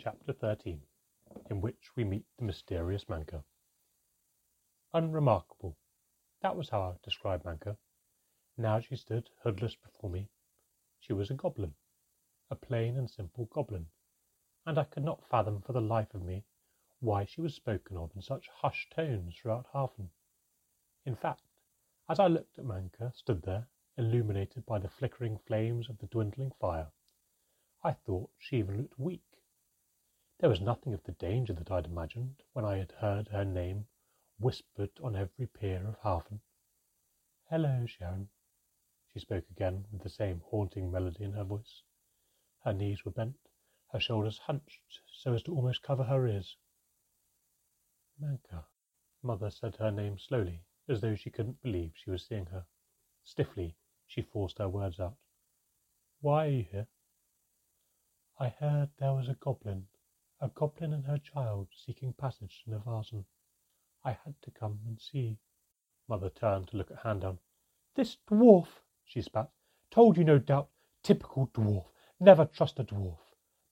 Chapter 13 In which we meet the mysterious Manquer. Unremarkable. That was how I described describe Manquer. Now she stood hoodless before me. She was a goblin, a plain and simple goblin, and I could not fathom for the life of me why she was spoken of in such hushed tones throughout Hafen. In fact, as I looked at Manquer stood there, illuminated by the flickering flames of the dwindling fire, I thought she even looked weak. There was nothing of the danger that I'd imagined when I had heard her name whispered on every pier of Hafen. Hello, Scheren. She spoke again with the same haunting melody in her voice. Her knees were bent, her shoulders hunched so as to almost cover her ears. Manquer. Mother said her name slowly, as though she couldn't believe she was seeing her. Stiffly, she forced her words out. Why are you here? I heard there was a goblin, a goblin and her child seeking passage to Nirvaasan. I had to come and see. Mother turned to look at Handeln. This dwarf, she spat. Told you, no doubt. Typical dwarf. Never trust a dwarf.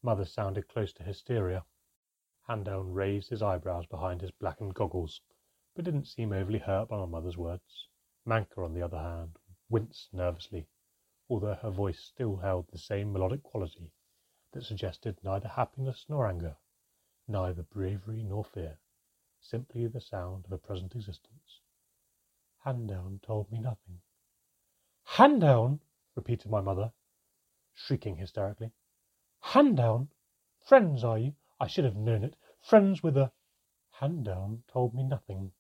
Mother sounded close to hysteria. Handeln raised his eyebrows behind his blackened goggles, but didn't seem overly hurt by my mother's words. Manquer, on the other hand, winced nervously, although her voice still held the same melodic quality that suggested neither happiness nor anger, neither bravery nor fear, simply the sound of a present existence. Handeln told me nothing. Handeln! repeated my mother, shrieking hysterically. Handeln! Friends, are you? I should have known it. Friends with a. Handeln told me nothing.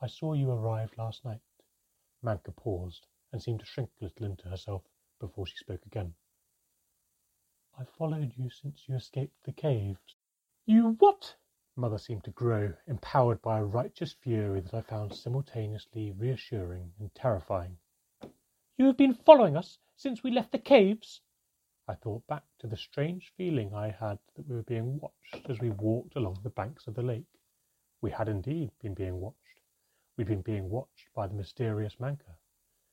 I saw you arrive last night. Manquer paused and seemed to shrink a little into herself before she spoke again. I followed you since you escaped the caves. You what? Mother seemed to grow, empowered by a righteous fury that I found simultaneously reassuring and terrifying. You have been following us since we left the caves? I thought back to the strange feeling I had that we were being watched as we walked along the banks of the lake. We had indeed been being watched. We'd been being watched by the mysterious Manquer,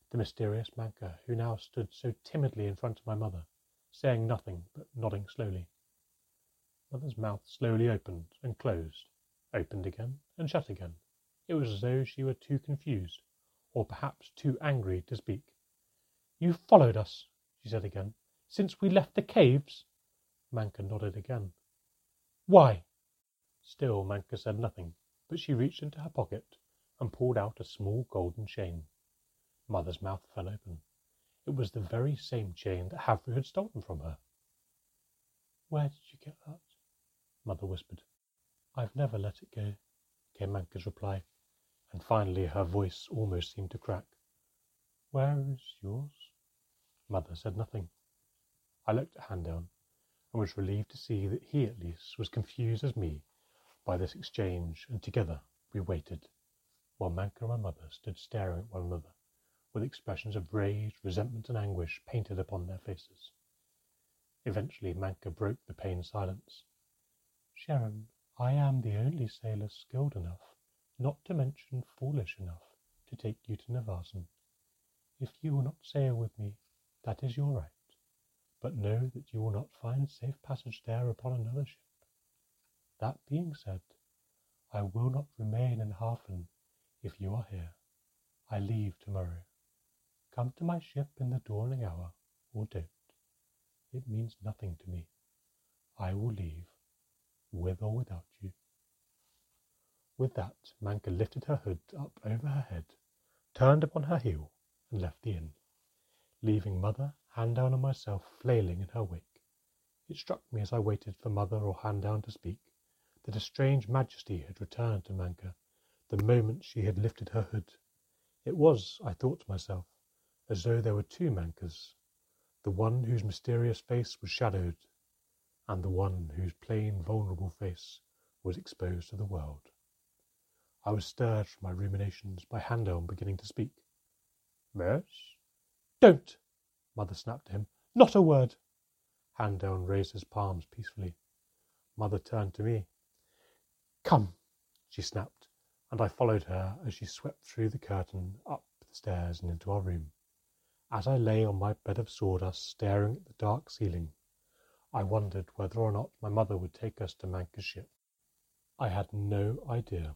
the mysterious Manquer who now stood so timidly in front of my mother, saying nothing but nodding slowly. Mother's mouth slowly opened and closed, opened again and shut again. It was as though she were too confused, or perhaps too angry to speak. You followed us, she said again, since we left the caves? Manquer nodded again. Why? Still Manquer said nothing, but she reached into her pocket and pulled out a small golden chain. Mother's mouth fell open. It was the very same chain that Havre had stolen from her. Where did you get that? Mother whispered. I've never let it go, came Manquer's reply, and finally her voice almost seemed to crack. Where is yours? Mother said nothing. I looked at Handeln and was relieved to see that he at least was confused as me by this exchange, and together we waited, while Manquer and my mother stood staring at one another with expressions of rage, resentment, and anguish painted upon their faces. Eventually Manquer broke the pained silence. Scheren, I am the only sailor skilled enough, not to mention foolish enough, to take you to Nirvaasan. If you will not sail with me, that is your right but know that you will not find safe passage there upon another ship. That being said, I will not remain in Hafen if you are here. I leave tomorrow. Come to my ship in the dawning hour, or don't. It means nothing to me. I will leave, with or without you. With that, Manquer lifted her hood up over her head, turned upon her heel, and left the inn, leaving mother Handeln and myself flailing in her wake. It struck me as I waited for Mother or Handeln to speak that a strange majesty had returned to Manquer the moment she had lifted her hood. It was, I thought to myself, as though there were two Manquers, the one whose mysterious face was shadowed, and the one whose plain, vulnerable face was exposed to the world. I was stirred from my ruminations by Handeln beginning to speak. Yes? Don't! Mother snapped at him. Not a word. Handeln raised his palms peacefully. Mother turned to me. Come, she snapped, and I followed her as she swept through the curtain, up the stairs, and into our room. As I lay on my bed of sawdust, staring at the dark ceiling, I wondered whether or not my mother would take us to Mankaship. I had no idea